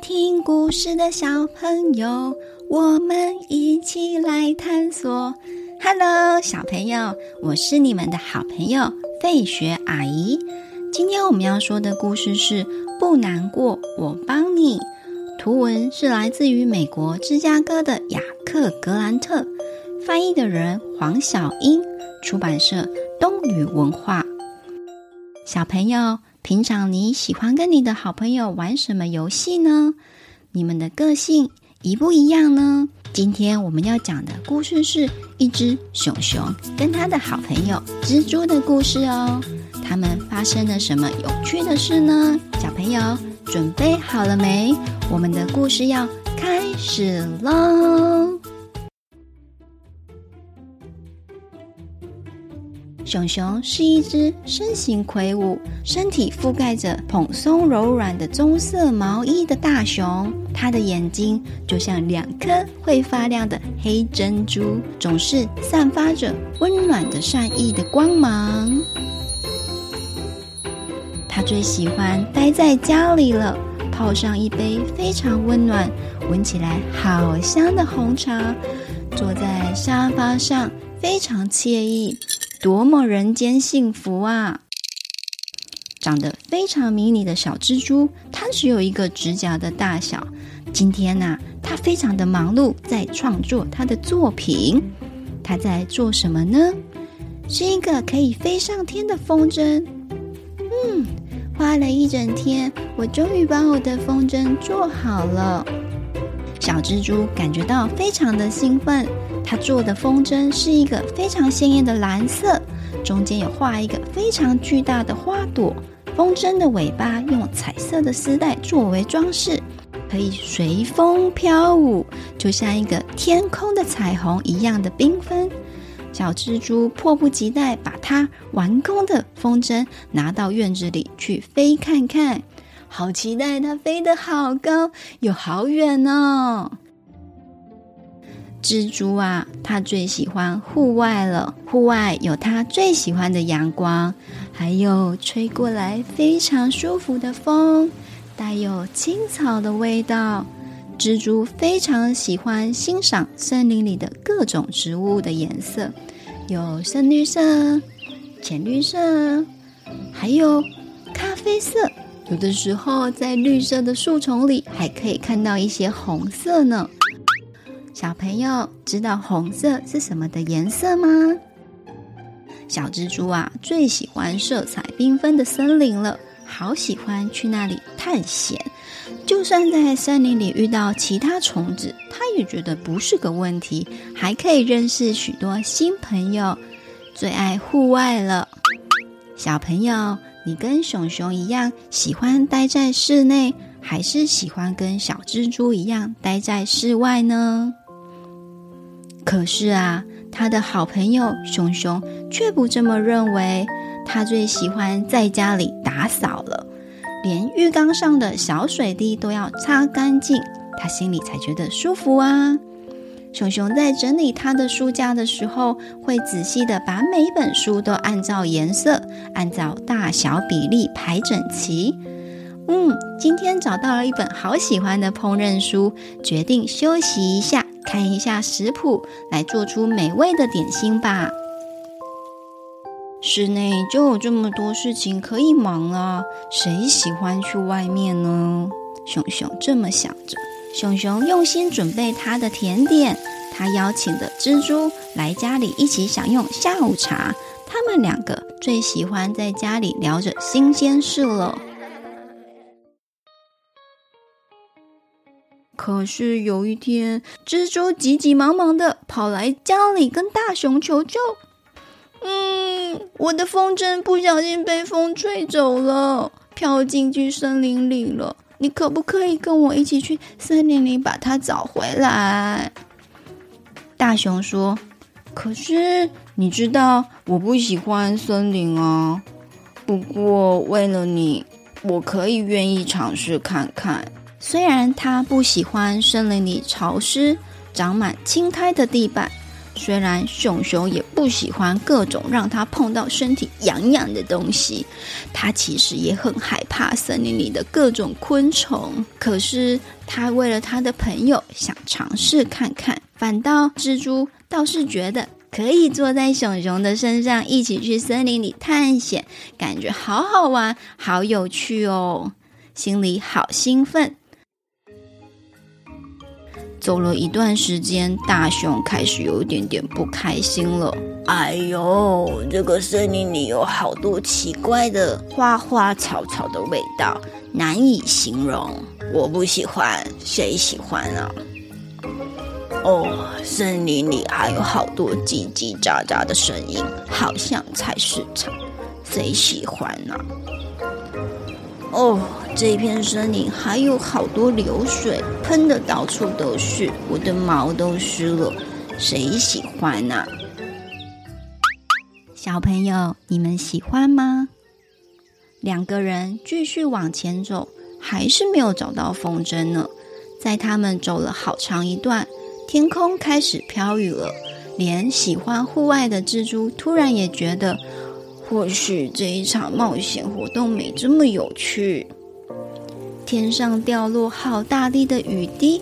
听故事的小朋友，我们一起来探索。Hello，小朋友，我是你们的好朋友费雪阿姨。今天我们要说的故事是《不难过，我帮你》。图文是来自于美国芝加哥的雅克·格兰特，翻译的人黄小英，出版社东雨文化。小朋友，平常你喜欢跟你的好朋友玩什么游戏呢？你们的个性一不一样呢？今天我们要讲的故事是一只熊熊跟他的好朋友蜘蛛的故事哦。他们发生了什么有趣的事呢？小朋友准备好了没？我们的故事要开始喽！熊熊是一只身形魁梧、身体覆盖着蓬松柔软的棕色毛衣的大熊。它的眼睛就像两颗会发亮的黑珍珠，总是散发着温暖的善意的光芒。它最喜欢待在家里了。泡上一杯非常温暖、闻起来好香的红茶，坐在沙发上非常惬意，多么人间幸福啊！长得非常迷你的小蜘蛛，它只有一个指甲的大小。今天呢、它非常的忙碌，在创作它的作品。它在做什么呢？是一个可以飞上天的风筝。嗯。花了一整天，我终于把我的风筝做好了。小蜘蛛感觉到非常的兴奋。它做的风筝是一个非常鲜艳的蓝色，中间有画一个非常巨大的花朵。风筝的尾巴用彩色的丝带作为装饰，可以随风飘舞，就像一个天空的彩虹一样的缤纷。小蜘蛛迫不及待把它完工的风筝拿到院子里去飞看看，好期待它飞得好高有好远哦！蜘蛛啊，它最喜欢户外了，户外有它最喜欢的阳光，还有吹过来非常舒服的风，带有青草的味道。蜘蛛非常喜欢欣赏森林里的各种植物的颜色，有深绿色、浅绿色，还有咖啡色。有的时候在绿色的树丛里还可以看到一些红色呢。小朋友知道红色是什么的颜色吗？小蜘蛛啊，最喜欢色彩缤纷的森林了，好喜欢去那里探险。就算在森林里遇到其他虫子，它也觉得不是个问题，还可以认识许多新朋友。最爱户外了，小朋友，你跟熊熊一样喜欢待在室内，还是喜欢跟小蜘蛛一样待在室外呢？可是啊，他的好朋友熊熊却不这么认为，他最喜欢在家里打扫了。连浴缸上的小水滴都要擦干净，他心里才觉得舒服啊。熊熊在整理他的书架的时候，会仔细的把每本书都按照颜色、按照大小比例排整齐。嗯，今天找到了一本好喜欢的烹饪书，决定休息一下，看一下食谱，来做出美味的点心吧。室内就有这么多事情可以忙啊，谁喜欢去外面呢？熊熊这么想着。熊熊用心准备他的甜点，他邀请的蜘蛛来家里一起享用下午茶。他们两个最喜欢在家里聊着新鲜事了。可是有一天，蜘蛛急急忙忙的跑来家里跟大熊求救。嗯，我的风筝不小心被风吹走了，飘进去森林里了。你可不可以跟我一起去森林里把它找回来？大熊说：“可是你知道我不喜欢森林啊。不过为了你，我可以愿意尝试看看。虽然他不喜欢森林里潮湿、长满青苔的地板。”虽然熊熊也不喜欢各种让他碰到身体痒痒的东西，他其实也很害怕森林里的各种昆虫。可是他为了他的朋友，想尝试看看。反倒蜘蛛倒是觉得可以坐在熊熊的身上，一起去森林里探险，感觉好好玩，好有趣哦，心里好兴奋。走了一段时间，大熊开始有一点点不开心了。哎呦，这个森林里有好多奇怪的花花草草的味道，难以形容。我不喜欢，谁喜欢啊？哦，森林里还有好多叽叽喳喳的声音，好像菜市场，谁喜欢呢？哦，这片森林还有好多流水，喷得到处都是，我的毛都湿了，谁喜欢呢？小朋友，你们喜欢吗？两个人继续往前走，还是没有找到风筝呢。在他们走了好长一段，天空开始飘雨了，连喜欢户外的蜘蛛突然也觉得。或许这一场冒险活动没这么有趣。天上掉落好大滴的雨滴，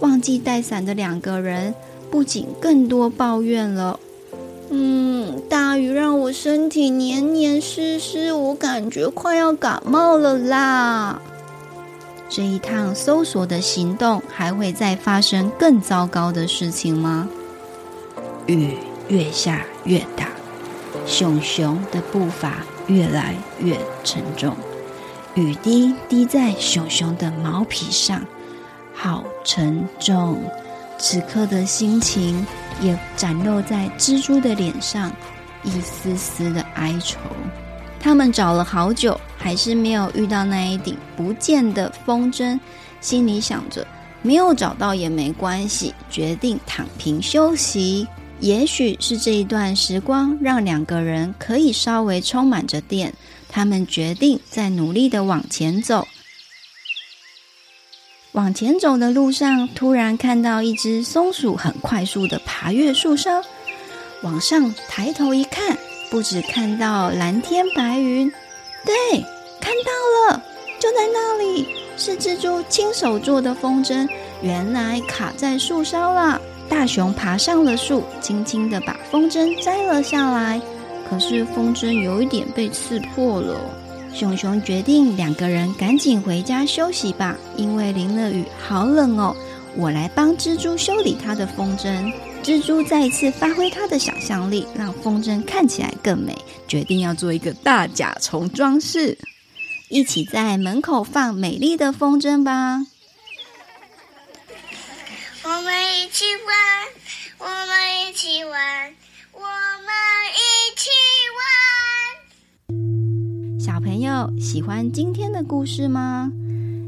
忘记带伞的两个人不仅更多抱怨了。嗯，大雨让我身体黏黏湿湿，我感觉快要感冒了啦。这一趟搜索的行动还会再发生更糟糕的事情吗？雨越下越大。熊熊的步伐越来越沉重，雨滴滴在熊熊的毛皮上，好沉重。此刻的心情也展露在蜘蛛的脸上，一丝丝的哀愁。他们找了好久，还是没有遇到那一顶不见的风筝，心里想着没有找到也没关系，决定躺平休息。也许是这一段时光让两个人可以稍微充满着电，他们决定再努力的往前走。往前走的路上，突然看到一只松鼠很快速的爬越树梢，往上抬头一看，不止看到蓝天白云，对，看到了，就在那里，是蜘蛛亲手做的风筝，原来卡在树梢了。大熊爬上了树，轻轻的把风筝摘了下来。可是风筝有一点被刺破了。熊熊决定两个人赶紧回家休息吧，因为淋了雨，好冷哦。我来帮蜘蛛修理它的风筝。蜘蛛再一次发挥它的想象力，让风筝看起来更美，决定要做一个大甲虫装饰。一起在门口放美丽的风筝吧。我们一起玩，我们一起玩，喜欢今天的故事吗？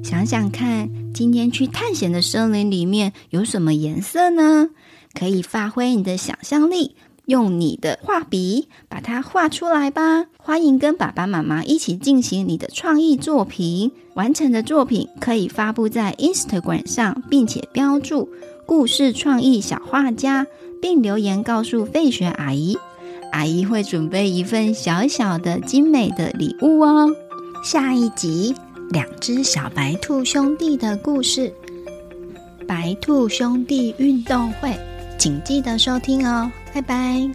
想想看，今天去探险的森林里面有什么颜色呢？可以发挥你的想象力。用你的画笔把它画出来吧！欢迎跟爸爸妈妈一起进行你的创意作品。完成的作品可以发布在 Instagram 上，并且标注“故事创意小画家”，并留言告诉费雪阿姨，阿姨会准备一份小小的精美的礼物哦。下一集，两只小白兔兄弟的故事，白兔兄弟运动会，请记得收听哦。拜拜。